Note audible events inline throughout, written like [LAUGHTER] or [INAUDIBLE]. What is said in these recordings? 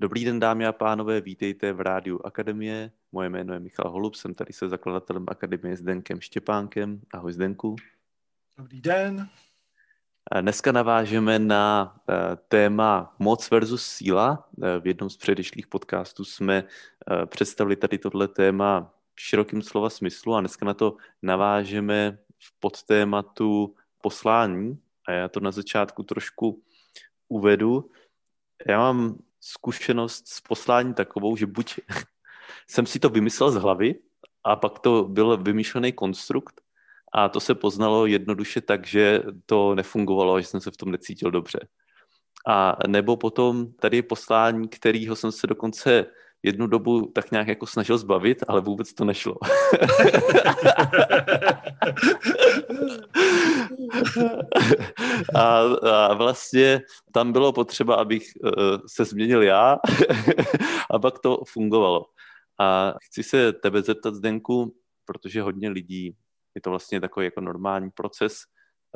Dobrý den, dámy a pánové, vítejte v Rádiu Akademie. Moje jméno je Michal Holub, jsem tady se zakladatelem Akademie s Denkem Štěpánkem. Ahoj Zdenku. Dobrý den. Dneska navážeme na eh, téma moc versus síla. Eh, v jednom z předešlých podcastů jsme eh, představili tady tohle téma v širokým slova smyslu a dneska na to navážeme v podtématu poslání. A já to na začátku trošku uvedu. Já mám zkušenost s posláním takovou, že buď [LAUGHS] jsem si to vymyslel z hlavy a pak to byl vymýšlený konstrukt a to se poznalo jednoduše tak, že to nefungovalo a že jsem se v tom necítil dobře. A nebo potom tady je poslání, kterého jsem se dokonce jednu dobu tak nějak jako snažil zbavit, ale vůbec to nešlo. a, a vlastně tam bylo potřeba, abych uh, se změnil já a pak to fungovalo. A chci se tebe zeptat, Zdenku, protože hodně lidí, je to vlastně takový jako normální proces,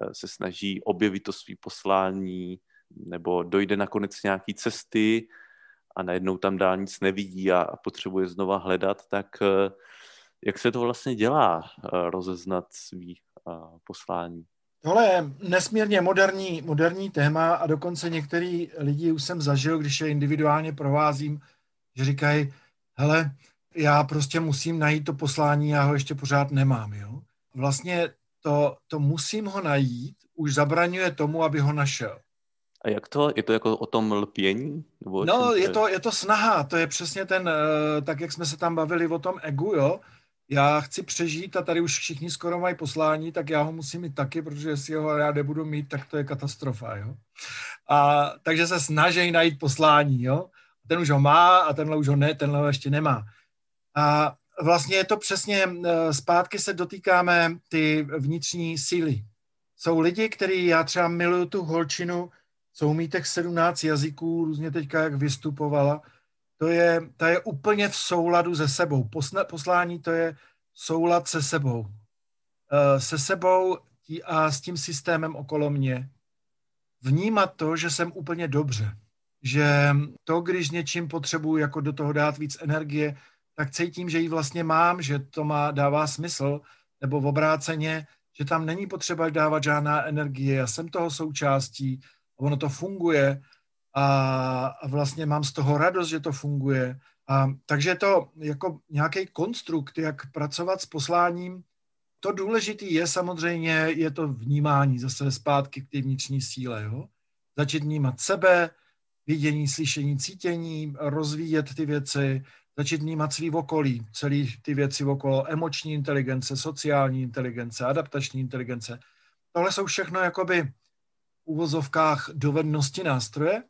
uh, se snaží objevit to svý poslání, nebo dojde nakonec nějaký cesty, a najednou tam dál nic nevidí a, a potřebuje znova hledat, tak eh, jak se to vlastně dělá eh, rozeznat svý eh, poslání? Tohle je nesmírně moderní, moderní téma a dokonce některý lidi už jsem zažil, když je individuálně provázím, že říkají, hele, já prostě musím najít to poslání, já ho ještě pořád nemám. Jo? Vlastně to, to musím ho najít už zabraňuje tomu, aby ho našel. A jak to? Je to jako o tom lpění? Nebo no, je to, je to snaha, to je přesně ten, eh, tak jak jsme se tam bavili o tom egu, jo. Já chci přežít a tady už všichni skoro mají poslání, tak já ho musím mít taky, protože jestli ho já nebudu mít, tak to je katastrofa, jo. A takže se snaží najít poslání, jo. Ten už ho má a tenhle už ho ne, tenhle ho ještě nemá. A vlastně je to přesně, eh, zpátky se dotýkáme ty vnitřní síly. Jsou lidi, kteří, já třeba miluju tu holčinu, co umí těch 17 jazyků, různě teďka jak vystupovala, to je, ta je úplně v souladu se sebou. Posla, poslání to je soulad se sebou. E, se sebou a s tím systémem okolo mě. Vnímat to, že jsem úplně dobře. Že to, když něčím potřebuji jako do toho dát víc energie, tak cítím, že ji vlastně mám, že to má, dává smysl, nebo v obráceně, že tam není potřeba dávat žádná energie, já jsem toho součástí, ono to funguje a, vlastně mám z toho radost, že to funguje. A, takže to jako nějaký konstrukt, jak pracovat s posláním. To důležité je samozřejmě, je to vnímání zase zpátky k té vnitřní síle. Jo? Začít vnímat sebe, vidění, slyšení, cítění, rozvíjet ty věci, začít vnímat svý okolí, celé ty věci okolo, emoční inteligence, sociální inteligence, adaptační inteligence. Tohle jsou všechno jakoby uvozovkách dovednosti nástroje.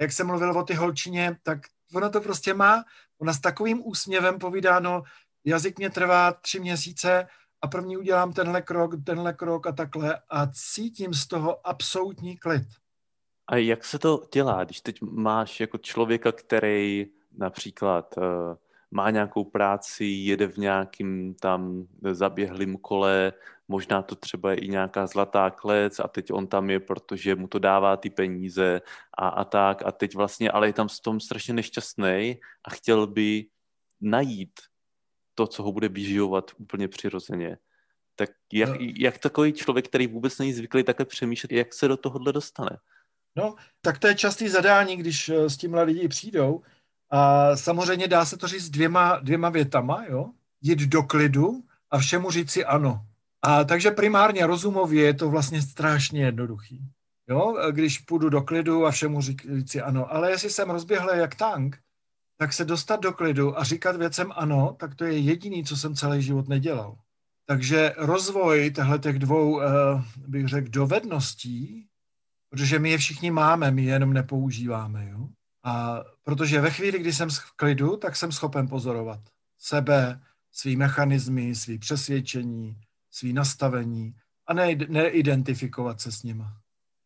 Jak jsem mluvil o ty holčině, tak ona to prostě má. Ona s takovým úsměvem povídá, no jazyk mě trvá tři měsíce a první udělám tenhle krok, tenhle krok a takhle a cítím z toho absolutní klid. A jak se to dělá, když teď máš jako člověka, který například uh, má nějakou práci, jede v nějakým tam zaběhlým kole, možná to třeba je i nějaká zlatá klec a teď on tam je, protože mu to dává ty peníze a, a tak a teď vlastně, ale je tam s tom strašně nešťastný a chtěl by najít to, co ho bude vyživovat úplně přirozeně. Tak jak, no. jak takový člověk, který vůbec není zvyklý také přemýšlet, jak se do tohohle dostane? No, tak to je častý zadání, když eh, s tímhle lidi přijdou. A samozřejmě dá se to říct dvěma, dvěma větama, jo? Jít do klidu a všemu říct si ano. A takže primárně rozumově je to vlastně strašně jednoduchý. Jo, když půjdu do klidu a všemu říct si ano. Ale jestli jsem rozběhlý jak tank, tak se dostat do klidu a říkat věcem ano, tak to je jediný, co jsem celý život nedělal. Takže rozvoj těchto těch dvou, eh, bych řekl, dovedností, protože my je všichni máme, my je jenom nepoužíváme. Jo? A protože ve chvíli, kdy jsem v klidu, tak jsem schopen pozorovat sebe, svý mechanismy, svý přesvědčení, svý nastavení a ne, neidentifikovat se s nima.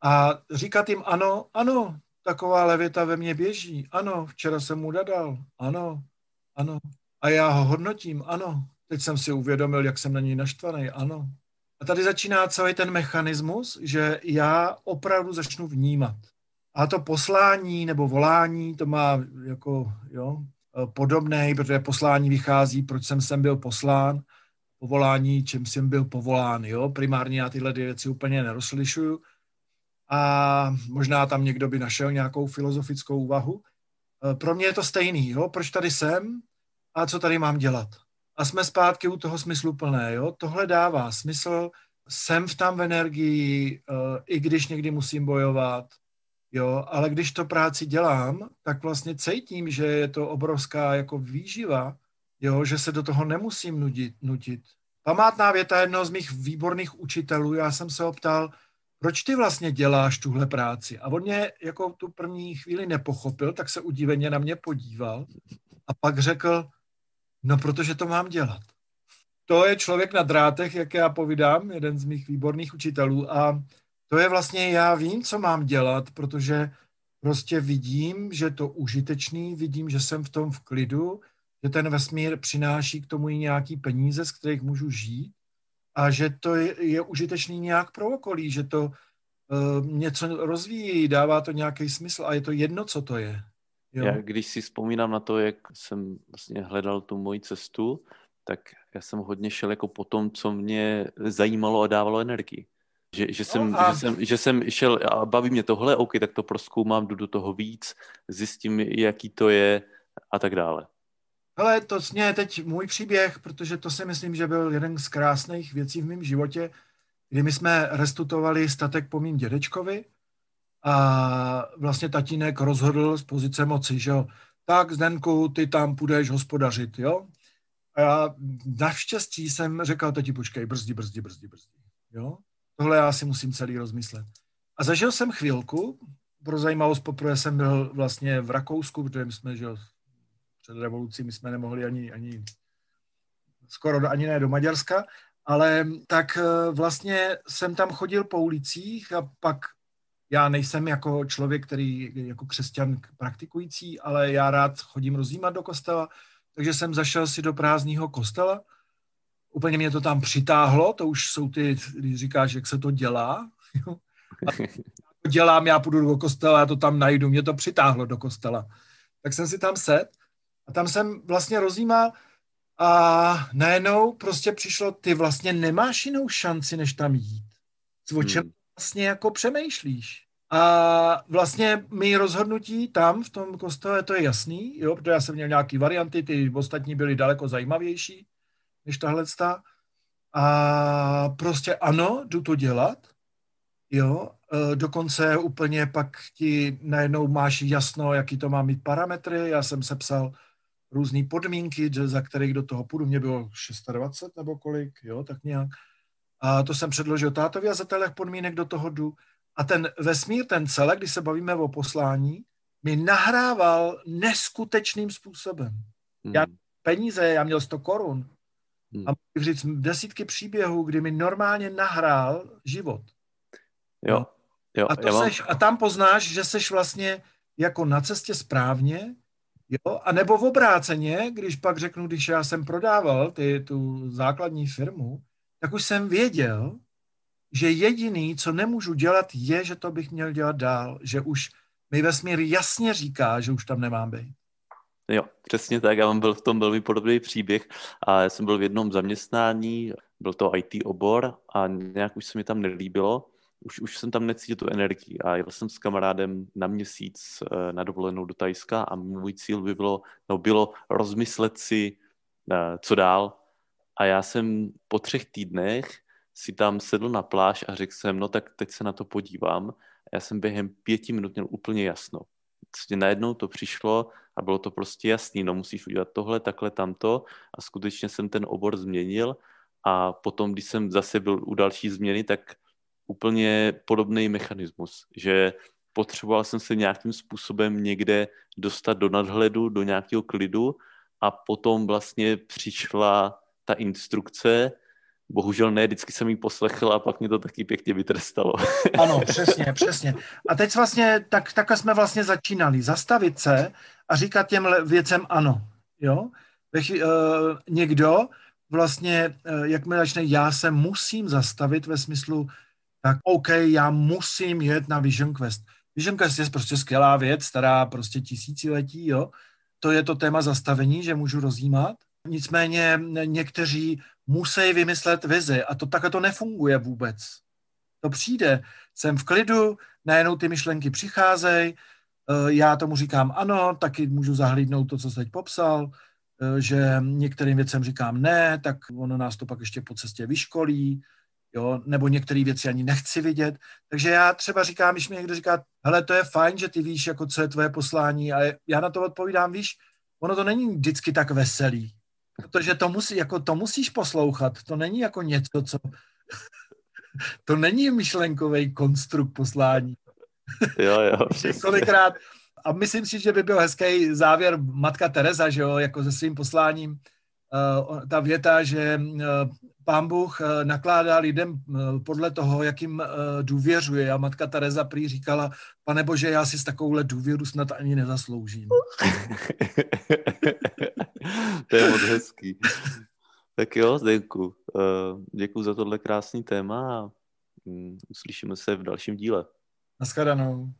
A říkat jim ano, ano, taková levita ve mně běží, ano, včera jsem mu dadal, ano, ano. A já ho hodnotím, ano. Teď jsem si uvědomil, jak jsem na něj naštvaný, ano. A tady začíná celý ten mechanismus, že já opravdu začnu vnímat. A to poslání nebo volání, to má jako, jo, podobné, protože poslání vychází, proč jsem sem byl poslán, povolání, čím jsem byl povolán, jo. Primárně já tyhle věci úplně nerozlišuju. A možná tam někdo by našel nějakou filozofickou úvahu. E, pro mě je to stejný, jo. Proč tady jsem a co tady mám dělat? A jsme zpátky u toho smyslu plné, jo. Tohle dává smysl, jsem v tam v energii, e, i když někdy musím bojovat, Jo, ale když to práci dělám, tak vlastně cítím, že je to obrovská jako výživa, jo, že se do toho nemusím nudit, nutit. Památná věta jednoho z mých výborných učitelů, já jsem se optal, proč ty vlastně děláš tuhle práci? A on mě jako tu první chvíli nepochopil, tak se udiveně na mě podíval a pak řekl, no protože to mám dělat. To je člověk na drátech, jak já povídám, jeden z mých výborných učitelů a to je vlastně, já vím, co mám dělat, protože prostě vidím, že to užitečný, vidím, že jsem v tom v klidu, že ten vesmír přináší k tomu i nějaký peníze, z kterých můžu žít a že to je, je užitečný nějak pro okolí, že to uh, něco rozvíjí, dává to nějaký smysl a je to jedno, co to je. Jo? Já když si vzpomínám na to, jak jsem vlastně hledal tu moji cestu, tak já jsem hodně šel jako po tom, co mě zajímalo a dávalo energii. Že, že, jsem, no a... že, jsem, že jsem šel a baví mě tohle, OK, tak to proskoumám, jdu do toho víc, zjistím, jaký to je a tak dále. Ale to je teď můj příběh, protože to si myslím, že byl jeden z krásných věcí v mém životě, kdy my jsme restituovali statek po mým dědečkovi a vlastně tatínek rozhodl z pozice moci, že jo, tak Zdenku, ty tam půjdeš hospodařit, jo. A já naštěstí jsem řekl, tati počkej, brzdi, brzdi, brzdi, brzdi, jo. Tohle já si musím celý rozmyslet. A zažil jsem chvilku, pro zajímavost poprvé jsem byl vlastně v Rakousku, protože my jsme, že před revolucí my jsme nemohli ani, ani skoro ani ne do Maďarska, ale tak eh, vlastně jsem tam chodil po ulicích a pak já nejsem jako člověk, který jako křesťan praktikující, ale já rád chodím rozjímat do kostela, takže jsem zašel si do prázdného kostela úplně mě to tam přitáhlo, to už jsou ty, když říkáš, jak se to dělá. A [LAUGHS] to dělám, já půjdu do kostela, já to tam najdu, mě to přitáhlo do kostela. Tak jsem si tam set a tam jsem vlastně rozjímal a najednou prostě přišlo, ty vlastně nemáš jinou šanci, než tam jít. O čem hmm. vlastně jako přemýšlíš? A vlastně my rozhodnutí tam v tom kostele, to je jasný, jo, protože já jsem měl nějaký varianty, ty ostatní byly daleko zajímavější než tahle A prostě ano, jdu to dělat, jo, e, dokonce úplně pak ti najednou máš jasno, jaký to má mít parametry, já jsem sepsal různé podmínky, za kterých do toho půjdu, mě bylo 26 nebo kolik, jo, tak nějak. A to jsem předložil tátovi a za těch podmínek do toho jdu. A ten vesmír, ten celek, když se bavíme o poslání, mi nahrával neskutečným způsobem. Hmm. Já peníze, já měl 100 korun, Hmm. A můžu říct desítky příběhů, kdy mi normálně nahrál život. Jo. jo a, to mám... seš, a tam poznáš, že seš vlastně jako na cestě správně, jo, a nebo v obráceně, když pak řeknu, když já jsem prodával ty, tu základní firmu, tak už jsem věděl, že jediný, co nemůžu dělat, je, že to bych měl dělat dál, že už mi vesmír jasně říká, že už tam nemám být. Jo, přesně tak. Já mám byl v tom velmi podobný příběh a já jsem byl v jednom zaměstnání, byl to IT obor a nějak už se mi tam nelíbilo. Už, už jsem tam necítil tu energii a jel jsem s kamarádem na měsíc eh, na dovolenou do Tajska a můj cíl by bylo, no bylo rozmyslet si, eh, co dál. A já jsem po třech týdnech si tam sedl na pláž a řekl jsem, no tak teď se na to podívám. Já jsem během pěti minut měl úplně jasno prostě najednou to přišlo a bylo to prostě jasný, no musíš udělat tohle, takhle, tamto. A skutečně jsem ten obor změnil. A potom, když jsem zase byl u další změny, tak úplně podobný mechanismus, že potřeboval jsem se nějakým způsobem někde dostat do nadhledu, do nějakého klidu. A potom vlastně přišla ta instrukce, bohužel ne, vždycky jsem ji poslechl a pak mě to taky pěkně vytrestalo. [LAUGHS] Ano, přesně, přesně. A teď vlastně, tak, takhle jsme vlastně začínali. Zastavit se a říkat těm věcem ano. Jo? uh, někdo vlastně, uh, jakmile začne, já se musím zastavit ve smyslu, tak OK, já musím jet na Vision Quest. Vision Quest je prostě skvělá věc, stará prostě tisíciletí, jo. To je to téma zastavení, že můžu rozjímat. Nicméně někteří musí vymyslet vizi a to takhle to nefunguje vůbec. To přijde, jsem v klidu, najednou ty myšlenky přicházejí, eh, já tomu říkám ano, taky můžu zahlídnout to, co jsi teď popsal, eh, že některým věcem říkám ne, tak ono nás to pak ještě po cestě vyškolí, jo, nebo některé věci ani nechci vidět. Takže já třeba říkám, když mi někdo říká, hele, to je fajn, že ty víš, jako co je tvoje poslání, a já na to odpovídám, víš, ono to není vždycky tak veselý, protože to, musí, jako, to musíš poslouchat, to není jako něco, co... [LAUGHS] to není myšlenkový konstrukt poslání. Jo, jo. [LAUGHS] Kolikrát, a myslím si, že by byl hezký závěr Matka Teresa, že jo, jako se svým posláním, uh, ta věta, že uh, pán Bůh uh, nakládá lidem podle toho, jak jim uh, důvěřuje. A matka Teresa prý říkala, pane Bože, já si s takovouhle důvěru snad ani nezasloužím. [LAUGHS] [LAUGHS] to je moc hezký. Tak jo, Zdenku, děkuji za tohle krásný téma a mm, uslyšíme se v dalším díle. Naschledanou.